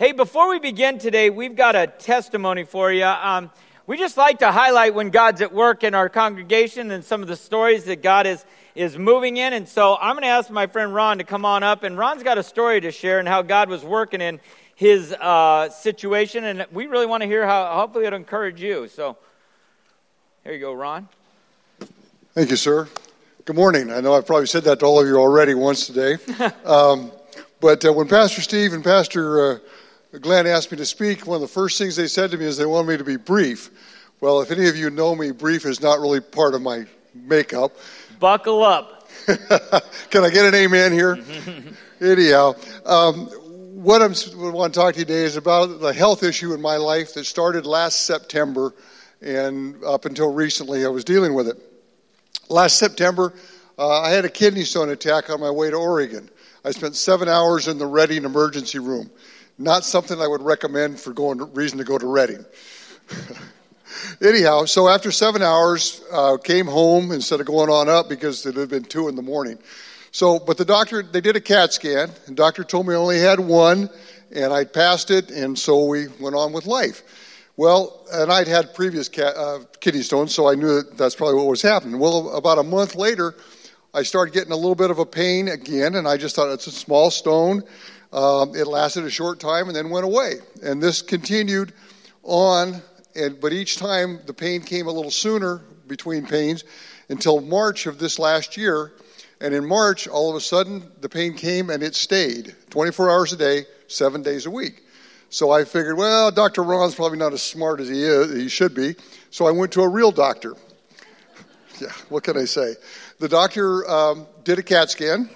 Hey, before we begin today, we've got a testimony for you. Um, we just like to highlight when God's at work in our congregation and some of the stories that God is, is moving in. And so I'm going to ask my friend Ron to come on up. And Ron's got a story to share and how God was working in his uh, situation. And we really want to hear how, hopefully, it'll encourage you. So here you go, Ron. Thank you, sir. Good morning. I know I've probably said that to all of you already once today. um, but uh, when Pastor Steve and Pastor uh, Glenn asked me to speak, one of the first things they said to me is they wanted me to be brief. Well, if any of you know me, brief is not really part of my makeup. Buckle up. Can I get an amen here? Anyhow, um, what I'm, what I want to talk to you today is about the health issue in my life that started last September, and up until recently, I was dealing with it. Last September, uh, I had a kidney stone attack on my way to Oregon. I spent seven hours in the Redding emergency room. Not something I would recommend for going to, reason to go to Redding. Anyhow, so after seven hours, uh, came home instead of going on up because it had been two in the morning. So, but the doctor, they did a CAT scan, and doctor told me I only had one, and I'd passed it, and so we went on with life. Well, and I'd had previous cat, uh, kidney stones, so I knew that that's probably what was happening. Well, about a month later, I started getting a little bit of a pain again, and I just thought it's a small stone. Um, it lasted a short time and then went away. And this continued on, and, but each time the pain came a little sooner between pains until March of this last year. And in March, all of a sudden, the pain came and it stayed 24 hours a day, seven days a week. So I figured, well, Dr. Ron's probably not as smart as he is, he should be. So I went to a real doctor. yeah, what can I say? The doctor um, did a CAT scan,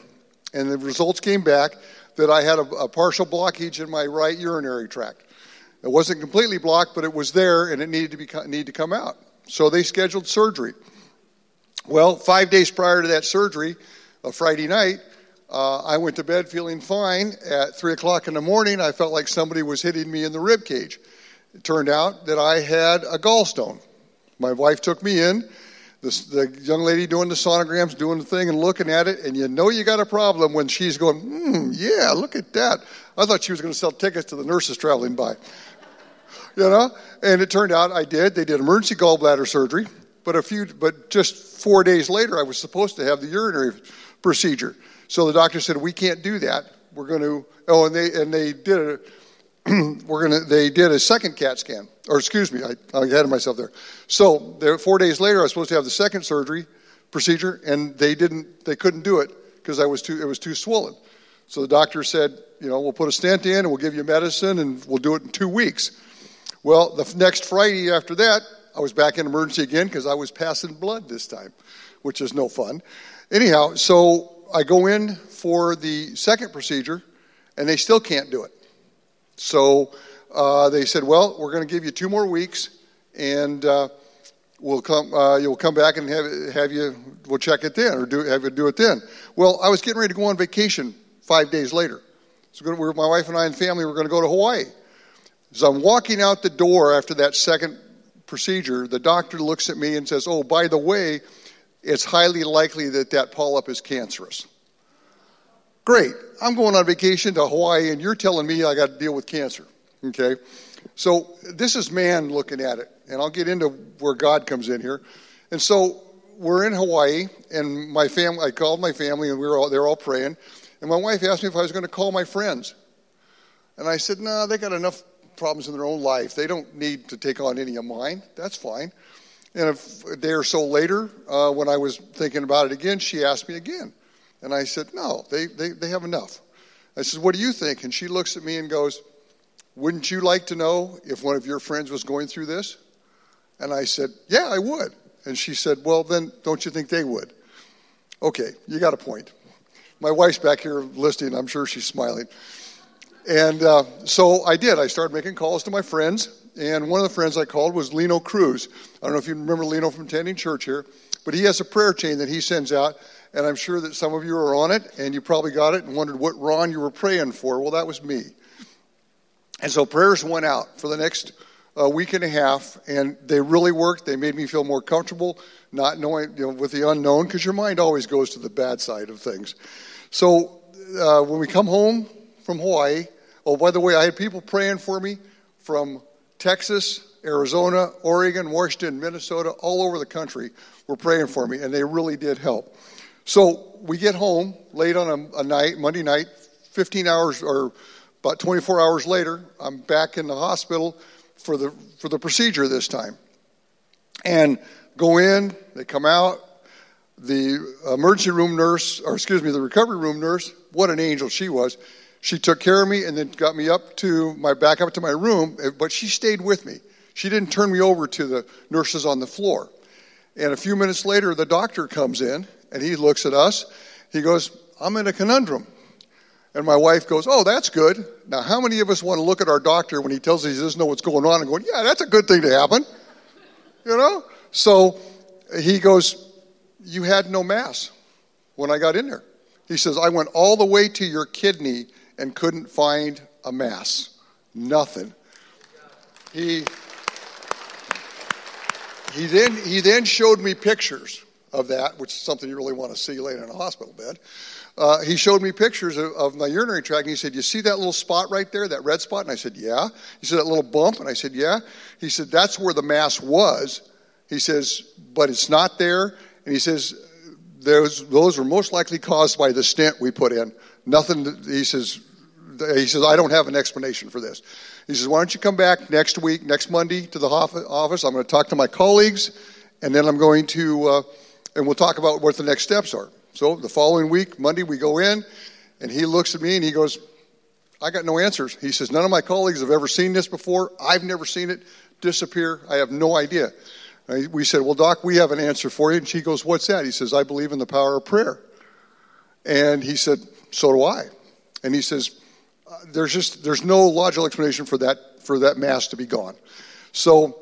and the results came back that I had a, a partial blockage in my right urinary tract. It wasn't completely blocked, but it was there, and it needed to be need to come out. So they scheduled surgery. Well, five days prior to that surgery, a Friday night, uh, I went to bed feeling fine. At 3 o'clock in the morning, I felt like somebody was hitting me in the rib cage. It turned out that I had a gallstone. My wife took me in. The, the young lady doing the sonograms, doing the thing and looking at it, and you know you got a problem when she's going, hmm, yeah, look at that. I thought she was going to sell tickets to the nurses traveling by. you know? And it turned out I did. They did emergency gallbladder surgery, but a few, but just four days later, I was supposed to have the urinary procedure. So the doctor said, "We can't do that. We're going to." Oh, and they and they did a. we're to. They did a second CAT scan, or excuse me, I, I had myself there. So there, four days later, I was supposed to have the second surgery procedure, and they didn't. They couldn't do it because I was too. It was too swollen. So the doctor said, "You know, we'll put a stent in, and we'll give you medicine, and we'll do it in two weeks." Well, the next Friday after that, I was back in emergency again because I was passing blood this time, which is no fun. Anyhow, so I go in for the second procedure, and they still can't do it. So uh, they said, "Well, we're going to give you two more weeks, and uh, we'll come. Uh, you'll come back and have, have you. We'll check it then, or do have you do it then." Well, I was getting ready to go on vacation five days later. So my wife and I and family were going to go to Hawaii. As I'm walking out the door after that second procedure, the doctor looks at me and says, "Oh, by the way." it's highly likely that that polyp is cancerous. Great. I'm going on vacation to Hawaii and you're telling me I got to deal with cancer. Okay? So this is man looking at it. And I'll get into where God comes in here. And so we're in Hawaii and my family I called my family and we were all they're all praying. And my wife asked me if I was going to call my friends. And I said, "No, nah, they got enough problems in their own life. They don't need to take on any of mine. That's fine." And a day or so later, uh, when I was thinking about it again, she asked me again. And I said, No, they, they, they have enough. I said, What do you think? And she looks at me and goes, Wouldn't you like to know if one of your friends was going through this? And I said, Yeah, I would. And she said, Well, then don't you think they would? Okay, you got a point. My wife's back here listening. I'm sure she's smiling. And uh, so I did. I started making calls to my friends and one of the friends I called was Lino Cruz. I don't know if you remember Lino from attending church here, but he has a prayer chain that he sends out, and I'm sure that some of you are on it, and you probably got it and wondered what Ron you were praying for. Well, that was me. And so prayers went out for the next uh, week and a half, and they really worked. They made me feel more comfortable, not knowing you know, with the unknown, because your mind always goes to the bad side of things. So uh, when we come home from Hawaii, Oh, by the way, I had people praying for me from Texas, Arizona, Oregon, Washington, Minnesota, all over the country were praying for me, and they really did help. So we get home late on a, a night, Monday night, 15 hours or about 24 hours later, I'm back in the hospital for the for the procedure this time. And go in, they come out. The emergency room nurse, or excuse me, the recovery room nurse, what an angel she was. She took care of me and then got me up to my back up to my room, eh, but she stayed with me. She didn't turn me over to the nurses on the floor. And a few minutes later, the doctor comes in and he looks at us. He goes, I'm in a conundrum. And my wife goes, Oh, that's good. Now, how many of us want to look at our doctor when he tells us he doesn't know what's going on and going, Yeah, that's a good thing to happen? You know? So he goes, You had no mass when I got in there. He says, I went all the way to your kidney and couldn't find a mass. Nothing. He, he, then, he then showed me pictures of that, which is something you really want to see laying in a hospital bed uh, he showed me pictures of, of, my urinary tract and he said, You see that little spot right there, that red spot? And I said, Yeah. He said, That little bump? And I said, Yeah. He said, That's where the mass was. He says, But it's not there. And he says, those, those were most likely caused by the stent we put in. Nothing, he says, he says, I don't have an explanation for this. He says, Why don't you come back next week, next Monday to the office? I'm going to talk to my colleagues, and then I'm going to, uh, and we'll talk about what the next steps are. So the following week, Monday, we go in, and he looks at me and he goes, I got no answers. He says, None of my colleagues have ever seen this before. I've never seen it disappear. I have no idea. We said, Well, Doc, we have an answer for you. And she goes, What's that? He says, I believe in the power of prayer. And he said, So do I. And he says, There's just there's no logical explanation for that for that mass to be gone. So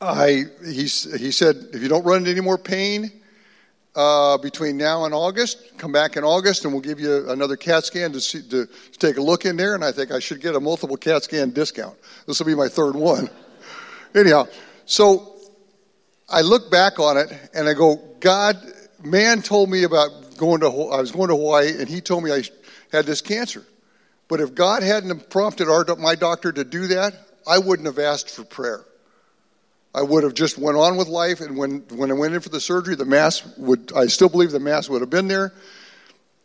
I he, he said, If you don't run into any more pain, uh, between now and August. Come back in August, and we'll give you another CAT scan to, see, to, to take a look in there. And I think I should get a multiple CAT scan discount. This will be my third one. Anyhow, so I look back on it and I go, God, man told me about going to. I was going to Hawaii, and he told me I had this cancer. But if God hadn't prompted our, my doctor to do that, I wouldn't have asked for prayer. I would have just went on with life. And when, when I went in for the surgery, the mass would, I still believe the mass would have been there.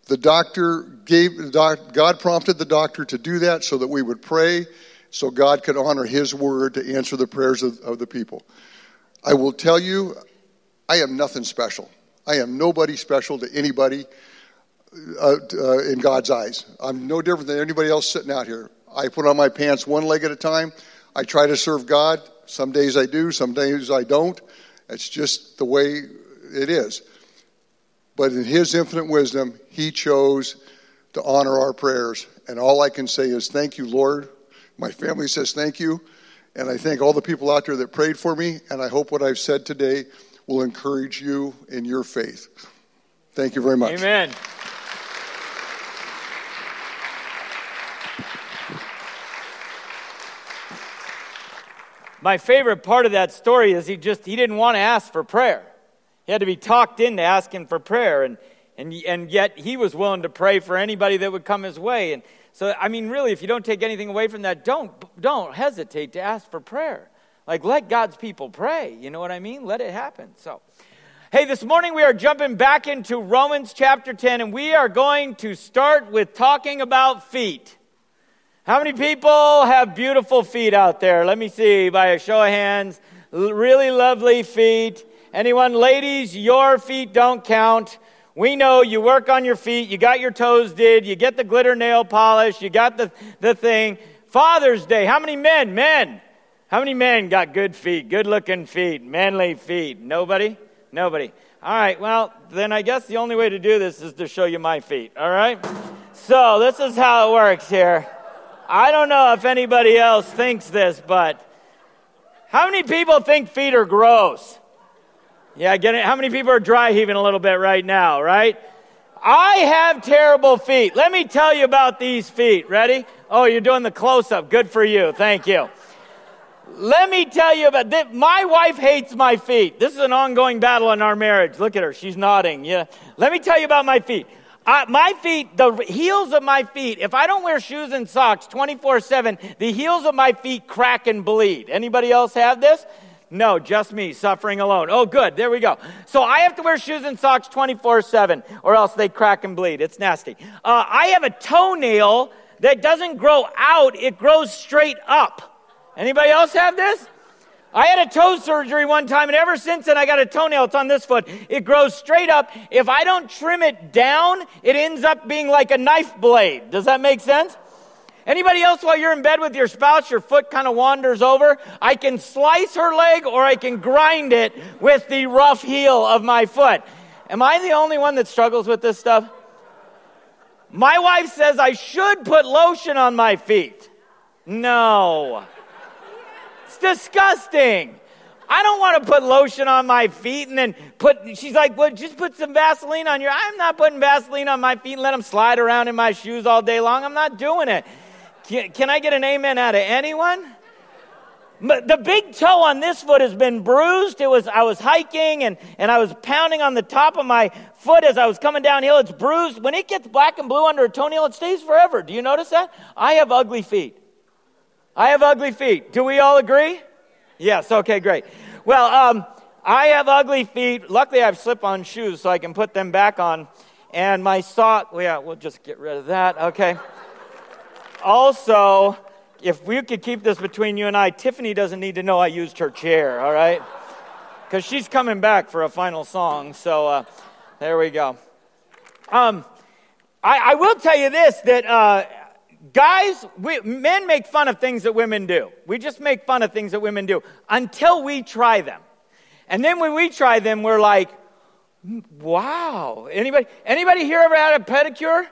The doctor gave, God prompted the doctor to do that so that we would pray, so God could honor his word to answer the prayers of, of the people. I will tell you, I am nothing special. I am nobody special to anybody uh, uh, in God's eyes. I'm no different than anybody else sitting out here. I put on my pants one leg at a time. I try to serve God. Some days I do, some days I don't. It's just the way it is. But in His infinite wisdom, He chose to honor our prayers. And all I can say is, Thank you, Lord. My family says thank you. And I thank all the people out there that prayed for me. And I hope what I've said today will encourage you in your faith. Thank you very much. Amen. My favorite part of that story is he just he didn't want to ask for prayer. He had to be talked into asking for prayer and and and yet he was willing to pray for anybody that would come his way. And so i mean really if you don't take anything away from that don't don't hesitate to ask for prayer. Like let god's people pray. You know what i mean? Let it happen. So Hey, this morning we are jumping back into Romans chapter 10, and we are going to start with talking about feet. How many people have beautiful feet out there? Let me see by a show of hands. Really lovely feet. Anyone, ladies, your feet don't count. We know you work on your feet, you got your toes did, you get the glitter nail polish, you got the, the thing. Father's Day, how many men? Men. How many men got good feet, good looking feet, manly feet? Nobody? Nobody. All right, well, then I guess the only way to do this is to show you my feet, all right? So this is how it works here. I don't know if anybody else thinks this, but how many people think feet are gross? Yeah, get it? How many people are dry heaving a little bit right now, right? I have terrible feet. Let me tell you about these feet. Ready? Oh, you're doing the close up. Good for you. Thank you. Let me tell you about this. My wife hates my feet. This is an ongoing battle in our marriage. Look at her. She's nodding. Yeah. Let me tell you about my feet. Uh, my feet, the heels of my feet, if I don't wear shoes and socks 24 7, the heels of my feet crack and bleed. Anybody else have this? No, just me, suffering alone. Oh, good. There we go. So I have to wear shoes and socks 24 7, or else they crack and bleed. It's nasty. Uh, I have a toenail that doesn't grow out, it grows straight up. Anybody else have this? I had a toe surgery one time, and ever since then, I got a toenail. It's on this foot. It grows straight up. If I don't trim it down, it ends up being like a knife blade. Does that make sense? Anybody else, while you're in bed with your spouse, your foot kind of wanders over? I can slice her leg or I can grind it with the rough heel of my foot. Am I the only one that struggles with this stuff? My wife says I should put lotion on my feet. No disgusting. I don't want to put lotion on my feet and then put, she's like, well, just put some Vaseline on your, I'm not putting Vaseline on my feet and let them slide around in my shoes all day long. I'm not doing it. Can, can I get an amen out of anyone? The big toe on this foot has been bruised. It was, I was hiking and, and I was pounding on the top of my foot as I was coming downhill. It's bruised. When it gets black and blue under a toenail, it stays forever. Do you notice that? I have ugly feet. I have ugly feet. Do we all agree? Yes, okay, great. Well, um, I have ugly feet. Luckily, I have slip on shoes so I can put them back on. And my sock, well, yeah, we'll just get rid of that, okay? also, if we could keep this between you and I, Tiffany doesn't need to know I used her chair, all right? Because she's coming back for a final song. So uh, there we go. Um, I, I, will tell you this that uh, guys, we, men make fun of things that women do. We just make fun of things that women do until we try them. And then when we try them, we're like, wow. Anybody, anybody here ever had a pedicure?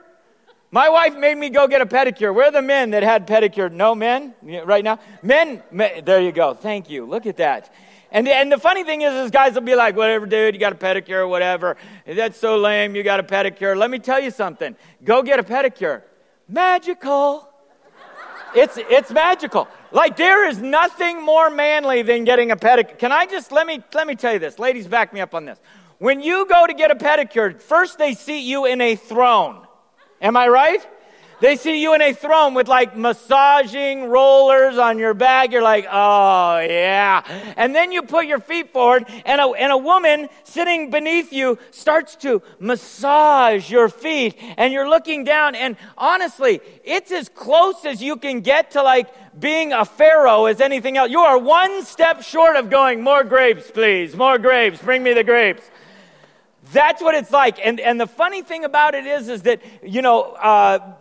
My wife made me go get a pedicure. Where are the men that had pedicure? No men right now? Men, men there you go. Thank you. Look at that. And, and the funny thing is, is guys will be like, whatever, dude, you got a pedicure whatever. That's so lame, you got a pedicure. Let me tell you something. Go get a pedicure magical. It's, it's magical. Like there is nothing more manly than getting a pedicure. Can I just, let me, let me tell you this. Ladies, back me up on this. When you go to get a pedicure, first they seat you in a throne. Am I right? They see you in a throne with like massaging rollers on your back. You're like, oh, yeah. And then you put your feet forward, and a, and a woman sitting beneath you starts to massage your feet. And you're looking down, and honestly, it's as close as you can get to like being a pharaoh as anything else. You are one step short of going, more grapes, please, more grapes, bring me the grapes. That's what it's like. And, and the funny thing about it is, is that, you know, uh,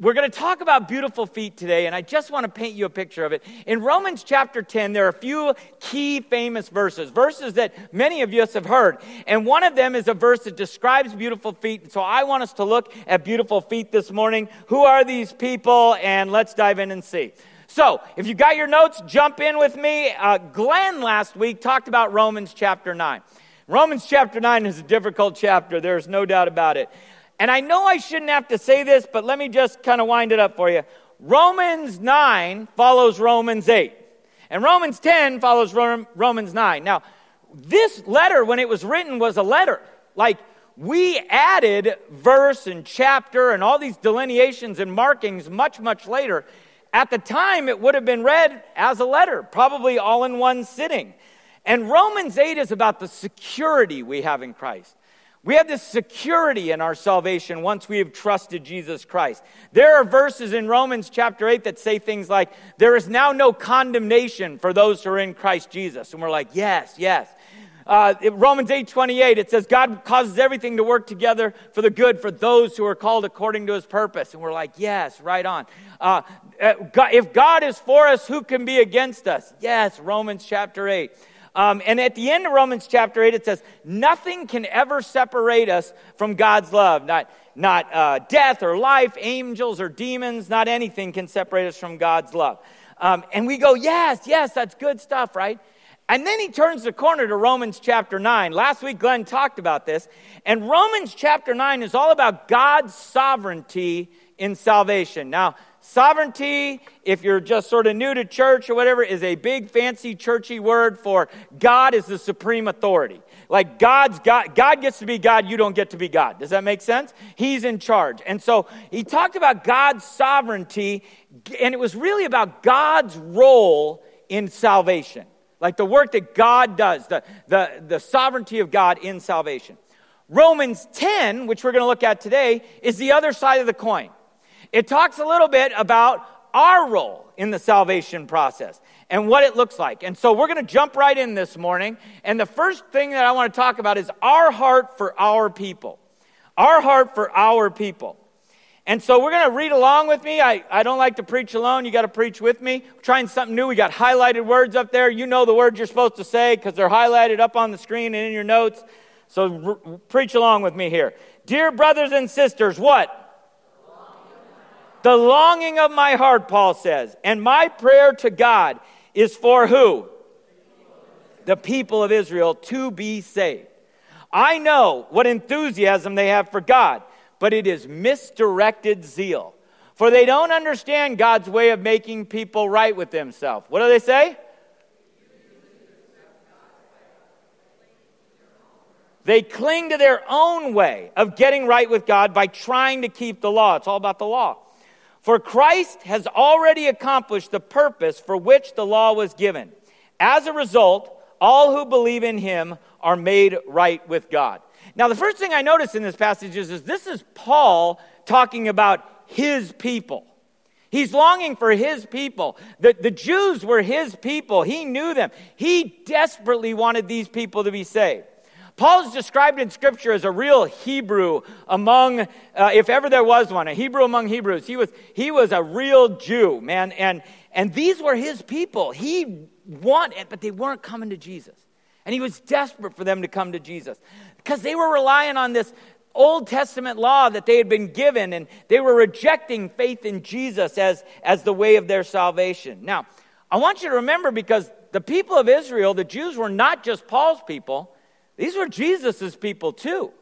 we're going to talk about beautiful feet today, and I just want to paint you a picture of it. In Romans chapter 10, there are a few key famous verses, verses that many of us have heard. And one of them is a verse that describes beautiful feet. So I want us to look at beautiful feet this morning. Who are these people? And let's dive in and see. So, if you got your notes, jump in with me. Uh, Glenn last week talked about Romans chapter 9. Romans chapter 9 is a difficult chapter, there's no doubt about it. And I know I shouldn't have to say this, but let me just kind of wind it up for you. Romans 9 follows Romans 8, and Romans 10 follows Romans 9. Now, this letter, when it was written, was a letter. Like, we added verse and chapter and all these delineations and markings much, much later. At the time, it would have been read as a letter, probably all in one sitting. And Romans 8 is about the security we have in Christ. We have this security in our salvation once we have trusted Jesus Christ. There are verses in Romans chapter 8 that say things like, There is now no condemnation for those who are in Christ Jesus. And we're like, Yes, yes. Uh, Romans 8 28, it says, God causes everything to work together for the good for those who are called according to his purpose. And we're like, Yes, right on. Uh, uh if God is for us, who can be against us? Yes, Romans chapter 8. Um, and at the end of Romans chapter 8, it says, Nothing can ever separate us from God's love. Not, not uh, death or life, angels or demons, not anything can separate us from God's love. Um, and we go, Yes, yes, that's good stuff, right? And then he turns the corner to Romans chapter 9. Last week, Glenn talked about this. And Romans chapter 9 is all about God's sovereignty in salvation. Now, sovereignty, if you're just sort of new to church or whatever, is a big fancy churchy word for God is the supreme authority. Like God's God, God gets to be God, you don't get to be God. Does that make sense? He's in charge. And so he talked about God's sovereignty, and it was really about God's role in salvation. Like the work that God does, the, the, the sovereignty of God in salvation. Romans 10, which we're going to look at today, is the other side of the coin. It talks a little bit about our role in the salvation process and what it looks like. And so we're going to jump right in this morning. And the first thing that I want to talk about is our heart for our people. Our heart for our people. And so we're going to read along with me. I, I don't like to preach alone. You got to preach with me. We're trying something new. We got highlighted words up there. You know the words you're supposed to say because they're highlighted up on the screen and in your notes. So r- preach along with me here. Dear brothers and sisters, what? The longing of my heart, Paul says, and my prayer to God is for who? The people of Israel to be saved. I know what enthusiasm they have for God, but it is misdirected zeal. For they don't understand God's way of making people right with themselves. What do they say? They cling to their own way of getting right with God by trying to keep the law. It's all about the law. For Christ has already accomplished the purpose for which the law was given. As a result, all who believe in him are made right with God. Now, the first thing I notice in this passage is, is this is Paul talking about his people. He's longing for his people. The, the Jews were his people. He knew them. He desperately wanted these people to be saved. Paul's described in Scripture as a real Hebrew among, uh, if ever there was one, a Hebrew among Hebrews. He was, he was a real Jew, man. And, and these were his people. He wanted, but they weren't coming to Jesus. And he was desperate for them to come to Jesus because they were relying on this Old Testament law that they had been given, and they were rejecting faith in Jesus as, as the way of their salvation. Now, I want you to remember because the people of Israel, the Jews, were not just Paul's people. These were Jesus's people too.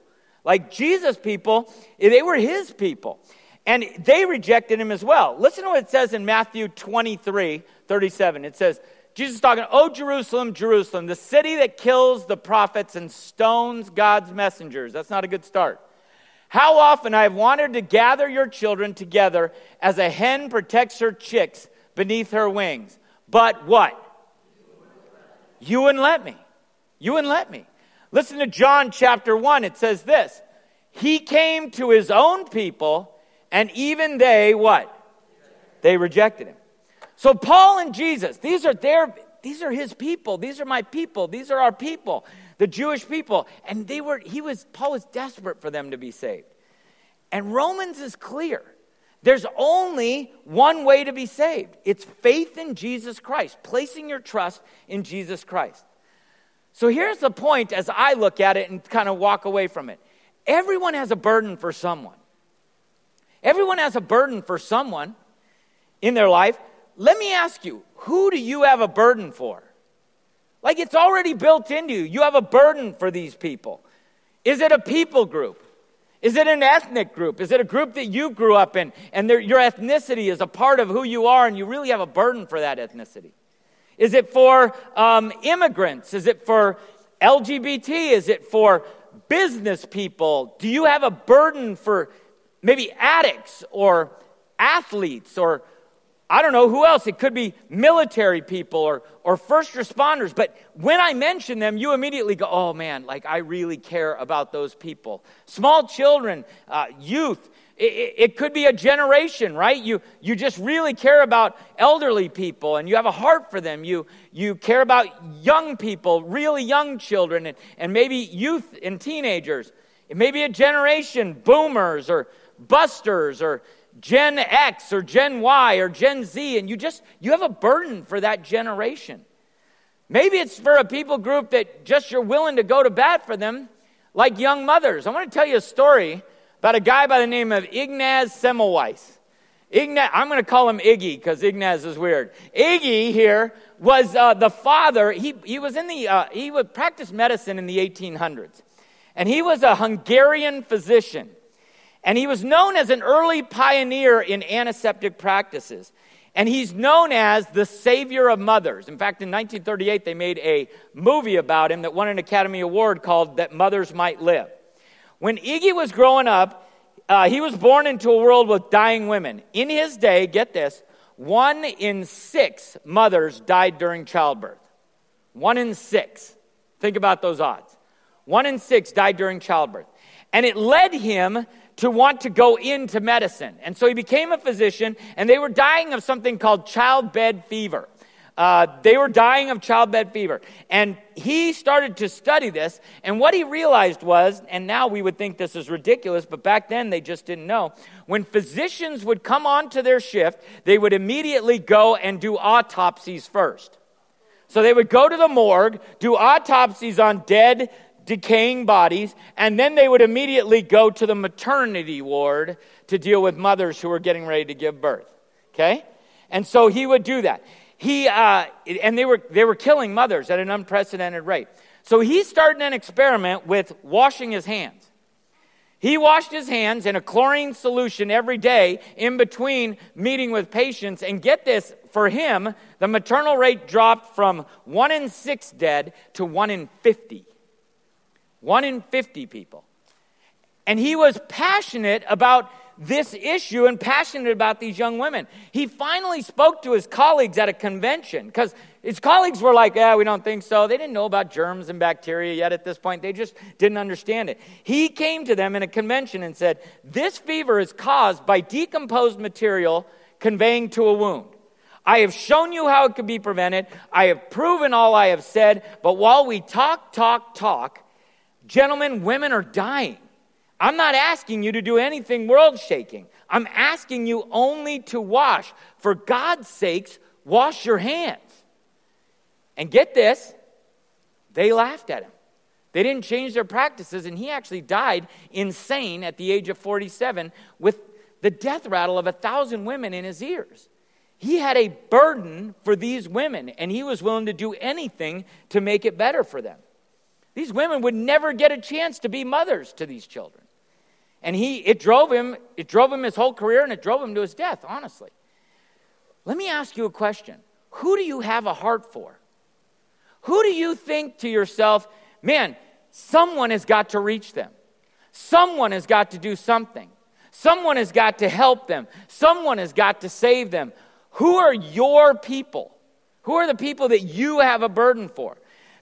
Like Jesus' people, they were his people. And they rejected him as well. Listen to what it says in Matthew 23 37. It says, Jesus is talking, Oh, Jerusalem, Jerusalem, the city that kills the prophets and stones God's messengers. That's not a good start. How often I have wanted to gather your children together as a hen protects her chicks beneath her wings. But what? You wouldn't let me. You wouldn't let me. Listen to John chapter 1. It says this He came to his own people, and even they, what? They rejected him. So Paul and Jesus, these are their these are his people. These are my people. These are our people, the Jewish people. And they were, he was, Paul was desperate for them to be saved. And Romans is clear. There's only one way to be saved. It's faith in Jesus Christ, placing your trust in Jesus Christ. So here's the point as I look at it and kind of walk away from it. Everyone has a burden for someone. Everyone has a burden for someone in their life. Let me ask you, who do you have a burden for? Like it's already built into you. You have a burden for these people. Is it a people group? Is it an ethnic group? Is it a group that you grew up in and your ethnicity is a part of who you are and you really have a burden for that ethnicity? Is it for um, immigrants? Is it for LGBT? Is it for business people? Do you have a burden for maybe addicts or athletes or I don't know who else? It could be military people or, or first responders. But when I mention them, you immediately go, oh man, like I really care about those people. Small children, uh, youth, it, it, could be a generation, right? You, you just really care about elderly people and you have a heart for them. You, you care about young people, really young children, and, and maybe youth and teenagers. It may be a generation, boomers or busters or Gen X or Gen Y or Gen Z, and you just you have a burden for that generation. Maybe it's for a people group that just you're willing to go to bat for them, like young mothers. I want to tell you a story about a guy by the name of Ignaz Semmelweis. Ignaz, I'm going to call him Iggy because Ignaz is weird. Iggy here was uh, the father. He, he was in the, uh, he would practice medicine in the 1800s. And he was a Hungarian physician. And he was known as an early pioneer in antiseptic practices. And he's known as the savior of mothers. In fact, in 1938, they made a movie about him that won an Academy Award called That Mothers Might Live. When Iggy was growing up, uh, he was born into a world with dying women. In his day, get this, one in six mothers died during childbirth. One in six. Think about those odds. One in six died during childbirth. And it led him to want to go into medicine. And so he became a physician, and they were dying of something called childbed fever. Uh, they were dying of childbed fever. And he started to study this. And what he realized was, and now we would think this is ridiculous, but back then they just didn't know. When physicians would come onto their shift, they would immediately go and do autopsies first. So they would go to the morgue, do autopsies on dead decaying bodies, and then they would immediately go to the maternity ward to deal with mothers who were getting ready to give birth. Okay? And so he would do that. He, uh, and they were, they were killing mothers at an unprecedented rate. So he started an experiment with washing his hands. He washed his hands in a chlorine solution every day in between meeting with patients. And get this, for him, the maternal rate dropped from one in six dead to one in 50. One in 50 people. And he was passionate about this issue and passionate about these young women. He finally spoke to his colleagues at a convention because his colleagues were like, Yeah, we don't think so. They didn't know about germs and bacteria yet at this point. They just didn't understand it. He came to them in a convention and said, This fever is caused by decomposed material conveying to a wound. I have shown you how it could be prevented. I have proven all I have said. But while we talk, talk, talk, Gentlemen, women are dying. I'm not asking you to do anything world shaking. I'm asking you only to wash. For God's sakes, wash your hands. And get this, they laughed at him. They didn't change their practices, and he actually died insane at the age of 47 with the death rattle of a thousand women in his ears. He had a burden for these women, and he was willing to do anything to make it better for them. These women would never get a chance to be mothers to these children. And he, it drove him, it drove him his whole career and it drove him to his death, honestly. Let me ask you a question. Who do you have a heart for? Who do you think to yourself, man, someone has got to reach them? Someone has got to do something. Someone has got to help them. Someone has got to save them. Who are your people? Who are the people that you have a burden for?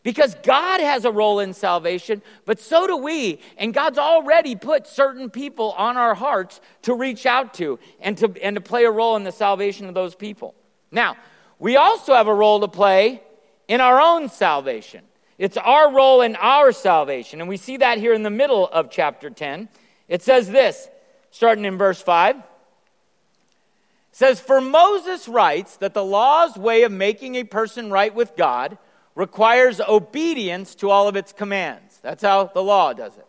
Because God has a role in salvation, but so do we. And God's already put certain people on our hearts to reach out to and to, and to play a role in the salvation of those people. Now, we also have a role to play in our own salvation. It's our role in our salvation. And we see that here in the middle of chapter 10. It says this, starting in verse 5. It says, For Moses writes that the law's way of making a person right with God requires obedience to all of its commands. That's how the law does it.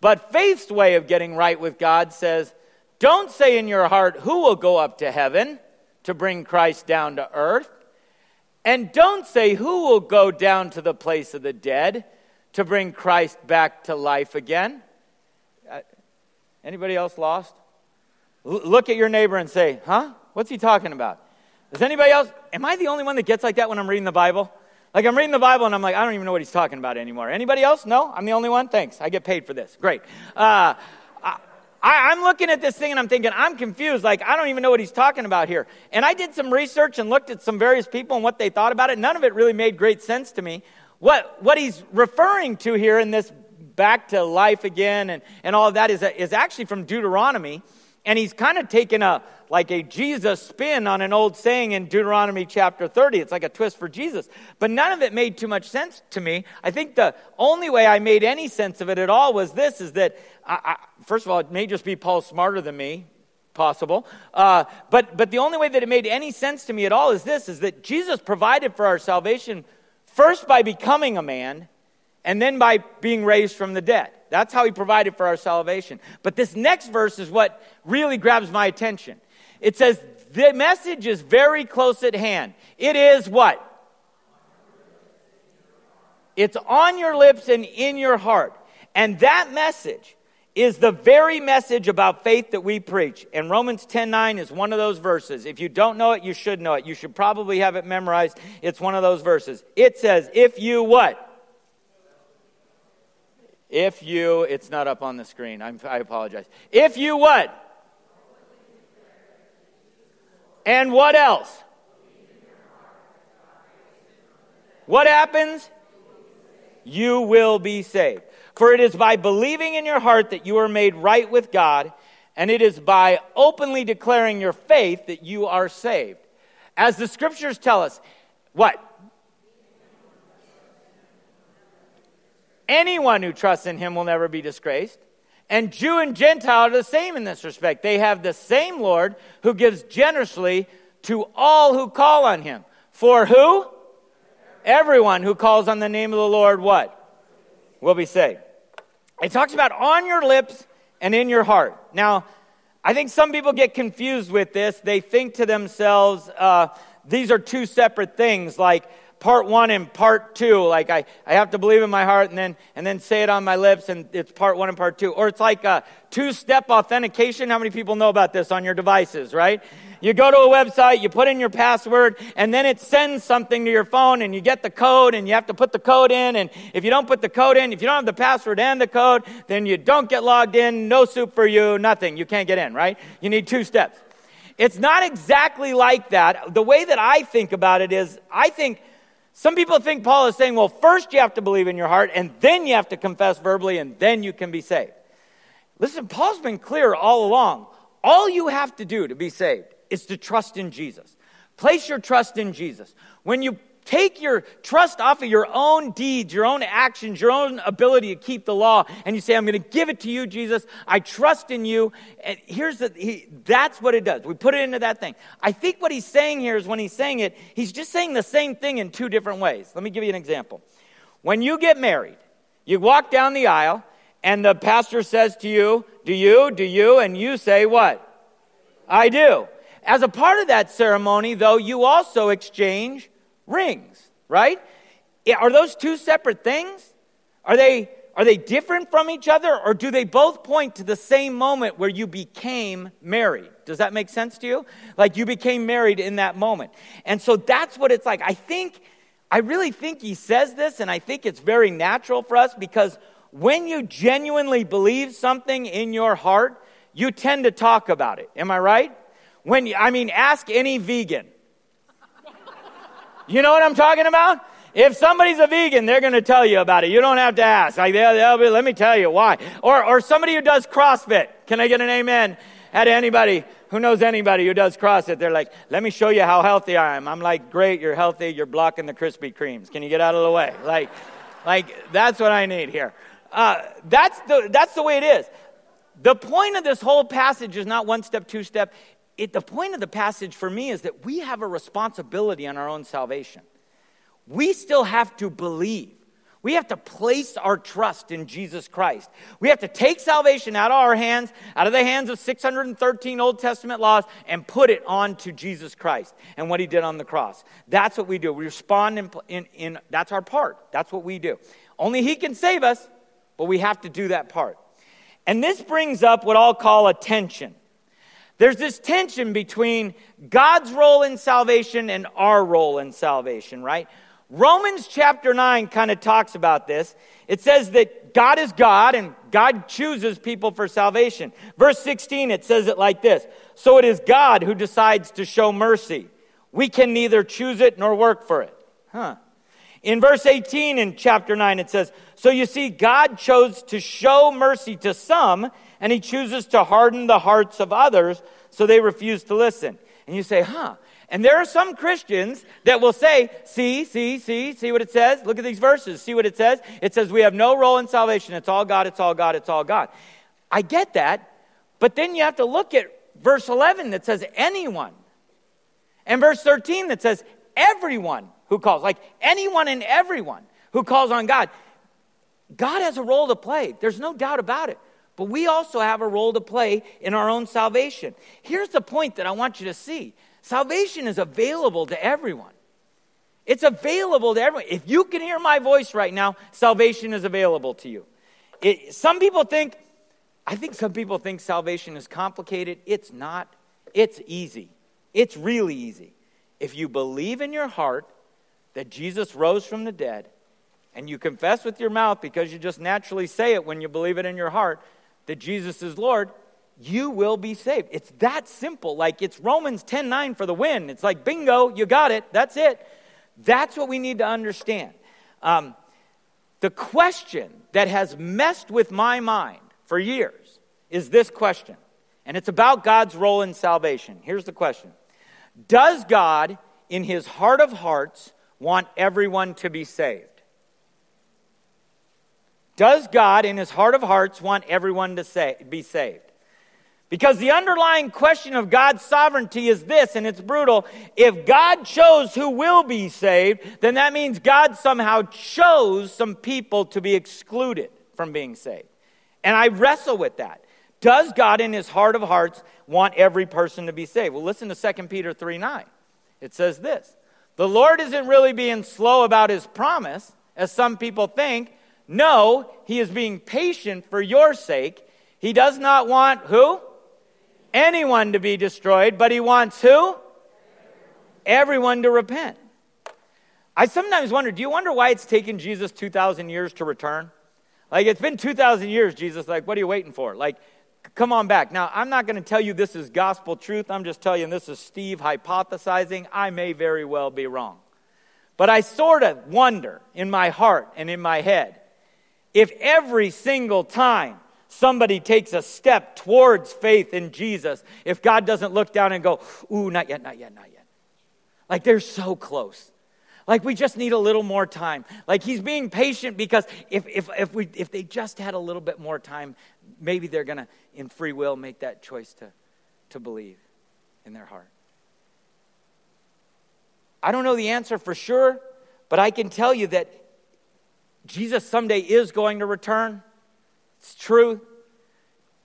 But faith's way of getting right with God says, don't say in your heart, who will go up to heaven to bring Christ down to earth? And don't say, who will go down to the place of the dead to bring Christ back to life again? Uh, anybody else lost? L- look at your neighbor and say, huh? What's he talking about? Is anybody else? Am I the only one that gets like that when I'm reading the Bible? Like I'm reading the Bible and I'm like, I don't even know what he's talking about anymore. Anybody else? No? I'm the only one? Thanks. I get paid for this. Great. Uh, I, am looking at this thing and I'm thinking, I'm confused. Like, I don't even know what he's talking about here. And I did some research and looked at some various people and what they thought about it. None of it really made great sense to me. What, what he's referring to here in this back to life again and, and all of that is, is actually from Deuteronomy. And he's kind of taken a like a Jesus spin on an old saying in Deuteronomy chapter 30. It's like a twist for Jesus. But none of it made too much sense to me. I think the only way I made any sense of it at all was this is that, I, I, first of all, it may just be Paul smarter than me, possible. Uh, but, but the only way that it made any sense to me at all is this is that Jesus provided for our salvation first by becoming a man and then by being raised from the dead. That's how he provided for our salvation. But this next verse is what really grabs my attention. It says, the message is very close at hand. It is what? It's on your lips and in your heart. And that message is the very message about faith that we preach. And Romans 10:9 is one of those verses. If you don't know it, you should know it. You should probably have it memorized. It's one of those verses. It says, "If you what? If you, it's not up on the screen. I'm, I apologize. If you what? And what else? What happens? You will be saved. For it is by believing in your heart that you are made right with God, and it is by openly declaring your faith that you are saved. As the scriptures tell us, what? Anyone who trusts in him will never be disgraced. And Jew and Gentile are the same in this respect. They have the same Lord who gives generously to all who call on him. For who? Everyone who calls on the name of the Lord, what? Will be saved. It talks about on your lips and in your heart. Now, I think some people get confused with this. They think to themselves, uh, these are two separate things, like part one and part two. Like I, I have to believe in my heart and then, and then say it on my lips and it's part one and part two. Or it's like a two step authentication. How many people know about this on your devices, right? You go to a website, you put in your password, and then it sends something to your phone and you get the code and you have to put the code in. And if you don't put the code in, if you don't have the password and the code, then you don't get logged in. No soup for you, nothing. You can't get in, right? You need two steps. It's not exactly like that. The way that I think about it is, I think some people think Paul is saying, well, first you have to believe in your heart, and then you have to confess verbally, and then you can be saved. Listen, Paul's been clear all along. All you have to do to be saved is to trust in Jesus. Place your trust in Jesus. When you take your trust off of your own deeds, your own actions, your own ability to keep the law, and you say, I'm going to give it to you, Jesus. I trust in you. And here's the, he, that's what it does. We put it into that thing. I think what he's saying here is when he's saying it, he's just saying the same thing in two different ways. Let me give you an example. When you get married, you walk down the aisle, and the pastor says to you, Do you? Do you? And you say, What? I do. As a part of that ceremony, though, you also exchange rings, right? Are those two separate things? Are they, are they different from each other, or do they both point to the same moment where you became married? Does that make sense to you? Like you became married in that moment. And so that's what it's like. I think, I really think he says this, and I think it's very natural for us because when you genuinely believe something in your heart, you tend to talk about it. Am I right? When you, I mean, ask any vegan. You know what I'm talking about? If somebody's a vegan, they're going to tell you about it. You don't have to ask. Like, they'll, they'll be, let me tell you why. Or, or somebody who does CrossFit. Can I get an amen? At anybody who knows anybody who does CrossFit, they're like, let me show you how healthy I am. I'm like, great, you're healthy, you're blocking the Krispy Kremes. Can you get out of the way? Like, like that's what I need here. Uh, that's, the, that's the way it is. The point of this whole passage is not one step, two step it, the point of the passage for me is that we have a responsibility on our own salvation. We still have to believe. We have to place our trust in Jesus Christ. We have to take salvation out of our hands, out of the hands of 613 Old Testament laws, and put it onto Jesus Christ and what he did on the cross. That's what we do. We respond in, in, in that's our part. That's what we do. Only he can save us, but we have to do that part. And this brings up what I'll call a tension. There's this tension between God's role in salvation and our role in salvation, right? Romans chapter 9 kind of talks about this. It says that God is God and God chooses people for salvation. Verse 16, it says it like this So it is God who decides to show mercy. We can neither choose it nor work for it. Huh. In verse 18 in chapter 9, it says, So you see, God chose to show mercy to some and he chooses to harden the hearts of others so they refuse to listen. And you say, huh? And there are some Christians that will say, see, see, see, see what it says? Look at these verses. See what it says? It says, we have no role in salvation. It's all God, it's all God, it's all God. I get that. But then you have to look at verse 11 that says, anyone. And verse 13 that says, everyone who calls, like anyone and everyone who calls on God. God has a role to play. There's no doubt about it. But we also have a role to play in our own salvation. Here's the point that I want you to see salvation is available to everyone. It's available to everyone. If you can hear my voice right now, salvation is available to you. It, some people think, I think some people think salvation is complicated. It's not, it's easy. It's really easy. If you believe in your heart that Jesus rose from the dead, and you confess with your mouth because you just naturally say it when you believe it in your heart that Jesus is Lord, you will be saved. It's that simple. Like it's Romans 10 9 for the win. It's like, bingo, you got it. That's it. That's what we need to understand. Um, the question that has messed with my mind for years is this question, and it's about God's role in salvation. Here's the question Does God, in his heart of hearts, want everyone to be saved? Does God, in his heart of hearts, want everyone to say, be saved? Because the underlying question of God's sovereignty is this, and it's brutal. If God chose who will be saved, then that means God somehow chose some people to be excluded from being saved. And I wrestle with that. Does God, in his heart of hearts, want every person to be saved? Well, listen to 2 Peter 3 9. It says this The Lord isn't really being slow about his promise, as some people think. No, he is being patient for your sake. He does not want who? anyone to be destroyed, but he wants who? Everyone to repent. I sometimes wonder do you wonder why it's taken Jesus 2,000 years to return? Like, it's been 2,000 years, Jesus. Like, what are you waiting for? Like, come on back. Now, I'm not going to tell you this is gospel truth. I'm just telling you this is Steve hypothesizing. I may very well be wrong. But I sort of wonder in my heart and in my head if every single time somebody takes a step towards faith in Jesus, if God doesn't look down and go, ooh, not yet, not yet, not yet. Like they're so close. Like we just need a little more time. Like he's being patient because if, if, if, we, if they just had a little bit more time, maybe they're going to, in free will, make that choice to, to believe in their heart. I don't know the answer for sure, but I can tell you that Jesus someday is going to return. It's true.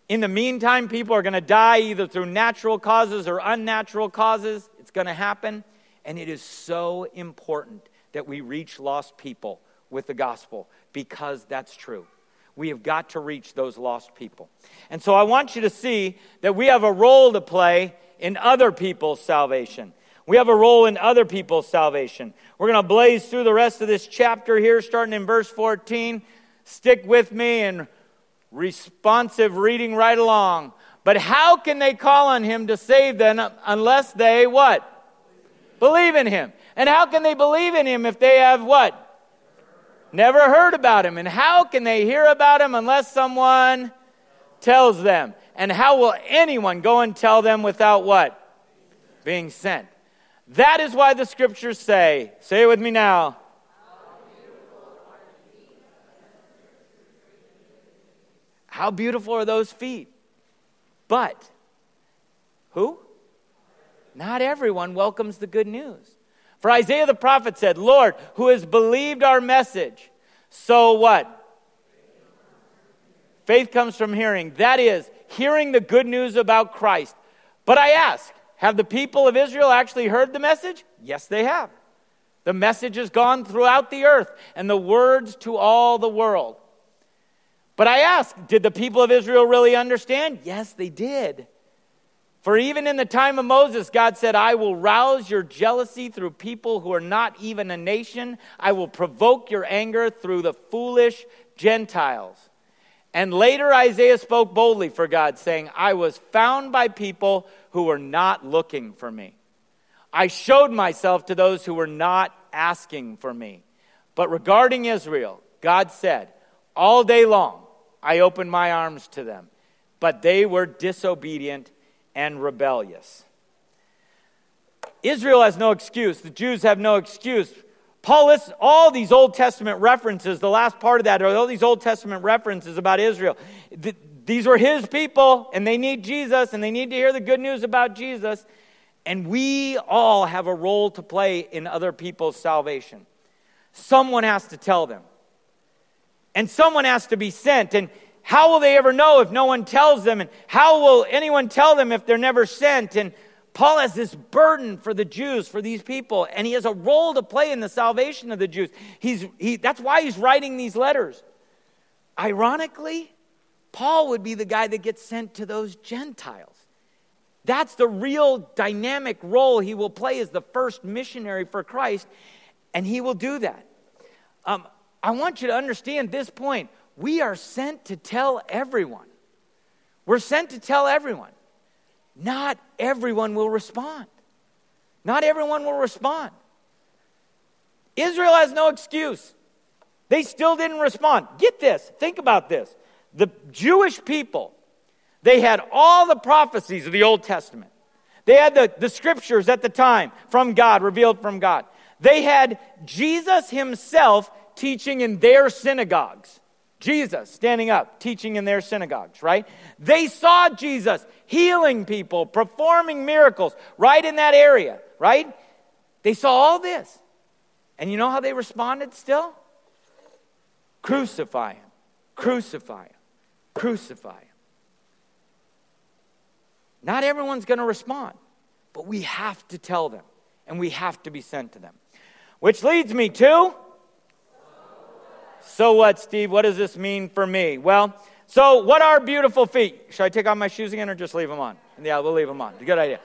In the meantime, people are going to die either through natural causes or unnatural causes. It's going to happen. And it is so important that we reach lost people with the gospel because that's true. We have got to reach those lost people. And so I want you to see that we have a role to play in other people's salvation. We have a role in other people's salvation. We're going to blaze through the rest of this chapter here, starting in verse 14. Stick with me and responsive reading right along. But how can they call on him to save them unless they what? Believe in him. And how can they believe in him if they have what? Never heard about him. And how can they hear about him unless someone tells them? And how will anyone go and tell them without what? Being sent. That is why the scriptures say, say it with me now, How beautiful are those feet? But who? Not everyone welcomes the good news. For Isaiah the prophet said, Lord, who has believed our message? So what? Faith comes from hearing. That is, hearing the good news about Christ. But I ask, have the people of Israel actually heard the message? Yes, they have. The message has gone throughout the earth and the words to all the world. But I ask, did the people of Israel really understand? Yes, they did. For even in the time of Moses, God said, I will rouse your jealousy through people who are not even a nation. I will provoke your anger through the foolish Gentiles. And later, Isaiah spoke boldly for God, saying, I was found by people who were not looking for me. I showed myself to those who were not asking for me. But regarding Israel, God said, All day long, I opened my arms to them. But they were disobedient and rebellious. Israel has no excuse. The Jews have no excuse. Paul lists all these Old Testament references. The last part of that are all these Old Testament references about Israel. These were his people, and they need Jesus, and they need to hear the good news about Jesus. And we all have a role to play in other people's salvation. Someone has to tell them and someone has to be sent. And how will they ever know if no one tells them? And how will anyone tell them if they're never sent? And Paul has this burden for the Jews, for these people, and he has a role to play in the salvation of the Jews. He's, he, that's why he's writing these letters. Ironically, Paul would be the guy that gets sent to those Gentiles. That's the real dynamic role he will play as the first missionary for Christ, and he will do that. Um, I want you to understand this point. We are sent to tell everyone. We're sent to tell everyone. Not everyone will respond. Not everyone will respond. Israel has no excuse. They still didn't respond. Get this, think about this. The Jewish people, they had all the prophecies of the Old Testament. They had the, the scriptures at the time from God, revealed from God. They had Jesus himself teaching in their synagogues. Jesus standing up, teaching in their synagogues, right? They saw Jesus healing people, performing miracles right in that area, right? They saw all this. And you know how they responded still? Crucify him, crucify him, crucify him. Not everyone's going to respond, but we have to tell them and we have to be sent to them. Which leads me to so what, Steve? What does this mean for me? Well, so what are beautiful feet? Should I take off my shoes again or just leave them on? Yeah, we'll leave them on. Good idea.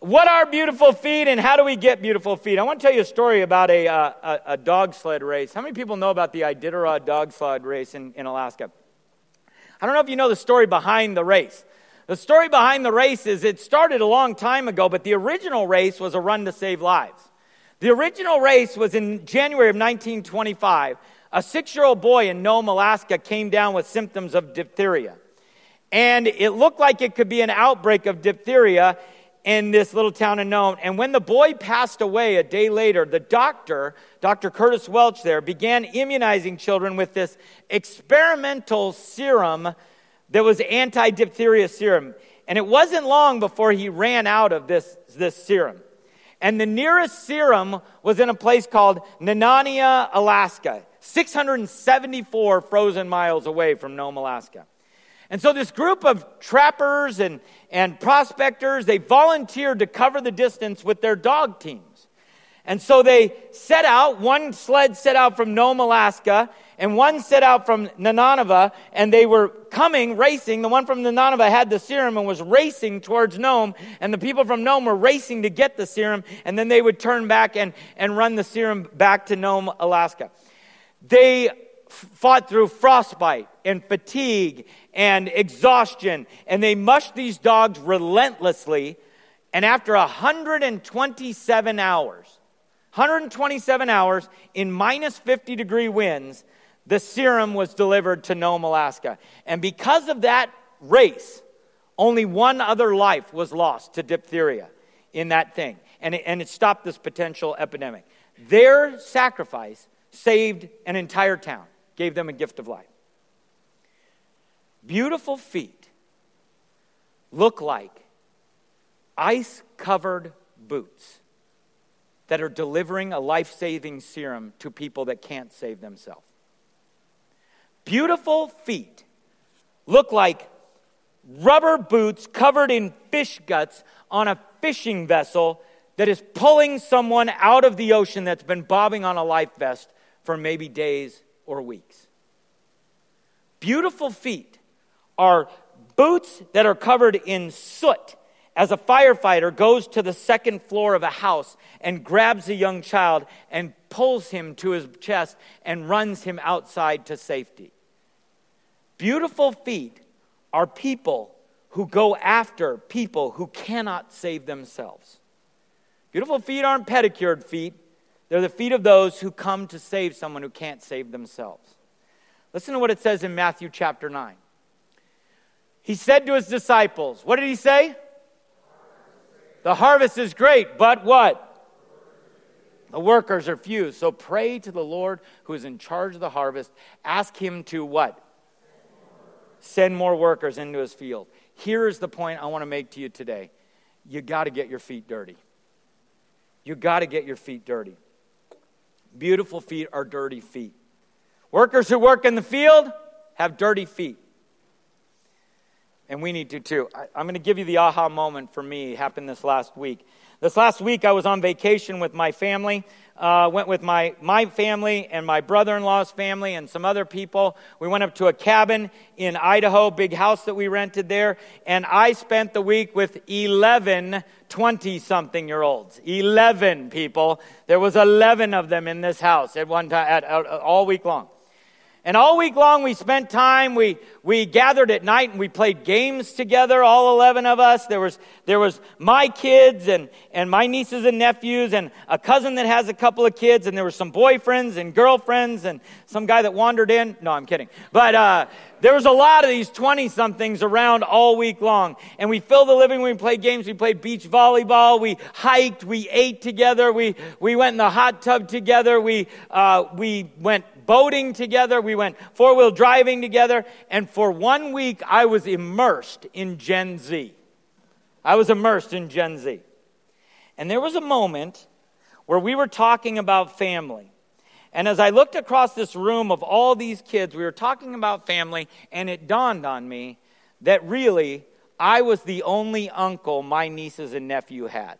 What are beautiful feet and how do we get beautiful feet? I want to tell you a story about a, uh, a, a, dog sled race. How many people know about the Iditarod dog sled race in, in Alaska? I don't know if you know the story behind the race. The story behind the race is it started a long time ago, but the original race was a run to save lives. The original race was in January of 1925 a six year old boy in Nome, Alaska came down with symptoms of diphtheria. And it looked like it could be an outbreak of diphtheria in this little town of Nome. And when the boy passed away a day later, the doctor, Dr. Curtis Welch there, began immunizing children with this experimental serum that was anti diphtheria serum. And it wasn't long before he ran out of this, this serum. And the nearest serum was in a place called Nenana, Alaska. 674 frozen miles away from Nome, Alaska. And so this group of trappers and, and prospectors, they volunteered to cover the distance with their dog teams. And so they set out, one sled set out from Nome, Alaska, and one set out from Nananava, and they were coming, racing. The one from Nananava had the serum and was racing towards Nome, and the people from Nome were racing to get the serum, and then they would turn back and, and run the serum back to Nome, Alaska. They fought through frostbite and fatigue and exhaustion, and they mushed these dogs relentlessly. And after 127 hours, 127 hours in minus 50 degree winds, the serum was delivered to Nome, Alaska. And because of that race, only one other life was lost to diphtheria in that thing. And it, and it stopped this potential epidemic. Their sacrifice saved an entire town, gave them a gift of life. Beautiful feet look like ice covered boots that are delivering a life saving serum to people that can't save themselves. Beautiful feet look like rubber boots covered in fish guts on a fishing vessel that is pulling someone out of the ocean that's been bobbing on a life vest for maybe days or weeks. Beautiful feet are boots that are covered in soot as a firefighter goes to the second floor of a house and grabs a young child and pulls him to his chest and runs him outside to safety. Beautiful feet are people who go after people who cannot save themselves. Beautiful feet aren't pedicured feet, they're the feet of those who come to save someone who can't save themselves. Listen to what it says in Matthew chapter 9. He said to his disciples, What did he say? The harvest is great, but what? The workers are few. So pray to the Lord who is in charge of the harvest. Ask him to what? Send more workers into his field. Here is the point I want to make to you today. You got to get your feet dirty. You got to get your feet dirty. Beautiful feet are dirty feet. Workers who work in the field have dirty feet. And we need to too. I, am going to give you the aha moment for me. Happened this last week. This last week, I was on vacation with my family. uh, went with my, my family and my brother in law's family and some other people. We went up to a cabin in Idaho, big house that we rented there. And I spent the week with 11 20 something year olds. 11 people. There was 11 of them in this house at one time, at, at, all week long. And all week long, we spent time. We, we gathered at night and we played games together, all 11 of us. There was, there was my kids and, and my nieces and nephews and a cousin that has a couple of kids. And there were some boyfriends and girlfriends and some guy that wandered in. No, I'm kidding. But uh, there was a lot of these 20 somethings around all week long. And we filled the living room. We played games. We played beach volleyball. We hiked. We ate together. We, we went in the hot tub together. We, uh, we went boating together. We went four wheel driving together. And for one week, I was immersed in Gen Z. I was immersed in Gen Z. And there was a moment where we were talking about family. And as I looked across this room of all these kids, we were talking about family, and it dawned on me that really I was the only uncle my nieces and nephew had.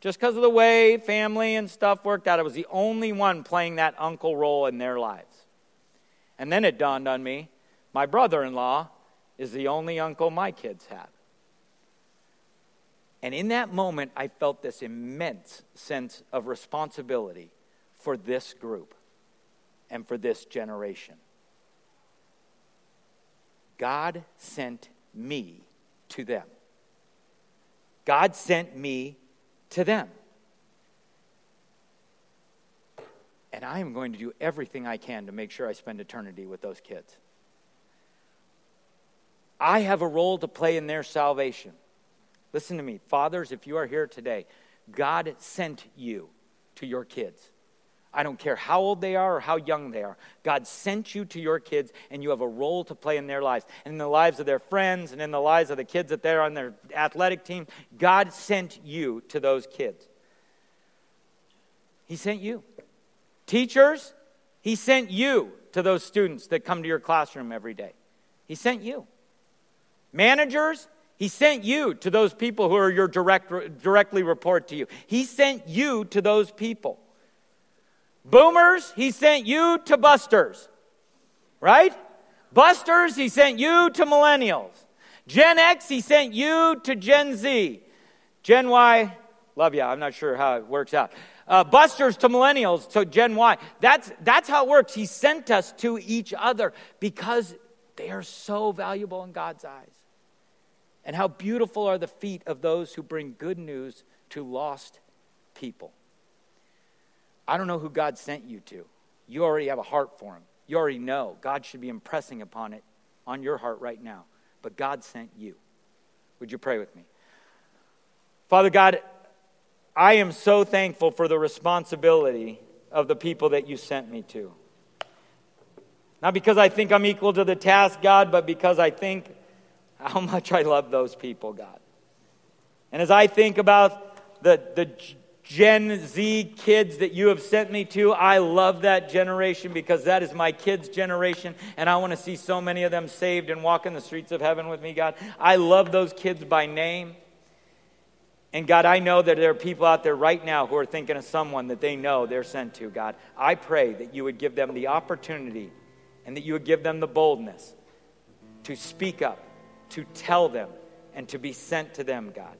Just because of the way family and stuff worked out, I was the only one playing that uncle role in their lives. And then it dawned on me my brother in law is the only uncle my kids have. And in that moment, I felt this immense sense of responsibility for this group and for this generation. God sent me to them. God sent me to them. And I am going to do everything I can to make sure I spend eternity with those kids. I have a role to play in their salvation. Listen to me, fathers, if you are here today, God sent you to your kids. I don't care how old they are or how young they are. God sent you to your kids, and you have a role to play in their lives, and in the lives of their friends, and in the lives of the kids that they're on their athletic team. God sent you to those kids. He sent you. Teachers, He sent you to those students that come to your classroom every day. He sent you. Managers, He sent you to those people who are your direct, directly report to you. He sent you to those people. Boomers, he sent you to busters. Right? Busters, he sent you to millennials. Gen X, he sent you to Gen Z. Gen Y, love you. I'm not sure how it works out. Uh, busters to millennials, to Gen Y. That's, that's how it works. He sent us to each other because they are so valuable in God's eyes. And how beautiful are the feet of those who bring good news to lost people. I don't know who God sent you to. You already have a heart for him. You already know. God should be impressing upon it on your heart right now. But God sent you. Would you pray with me? Father God, I am so thankful for the responsibility of the people that you sent me to. Not because I think I'm equal to the task, God, but because I think how much I love those people, God. And as I think about the, the Gen Z kids that you have sent me to. I love that generation because that is my kids' generation, and I want to see so many of them saved and walk in the streets of heaven with me, God. I love those kids by name. And God, I know that there are people out there right now who are thinking of someone that they know they're sent to, God. I pray that you would give them the opportunity and that you would give them the boldness to speak up, to tell them, and to be sent to them, God.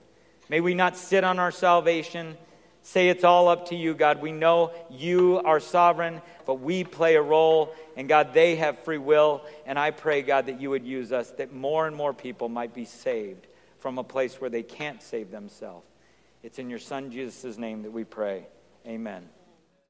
May we not sit on our salvation say it's all up to you, God. We know you are sovereign, but we play a role, and God, they have free will. And I pray, God, that you would use us, that more and more people might be saved from a place where they can't save themselves. It's in your Son Jesus' name that we pray. Amen.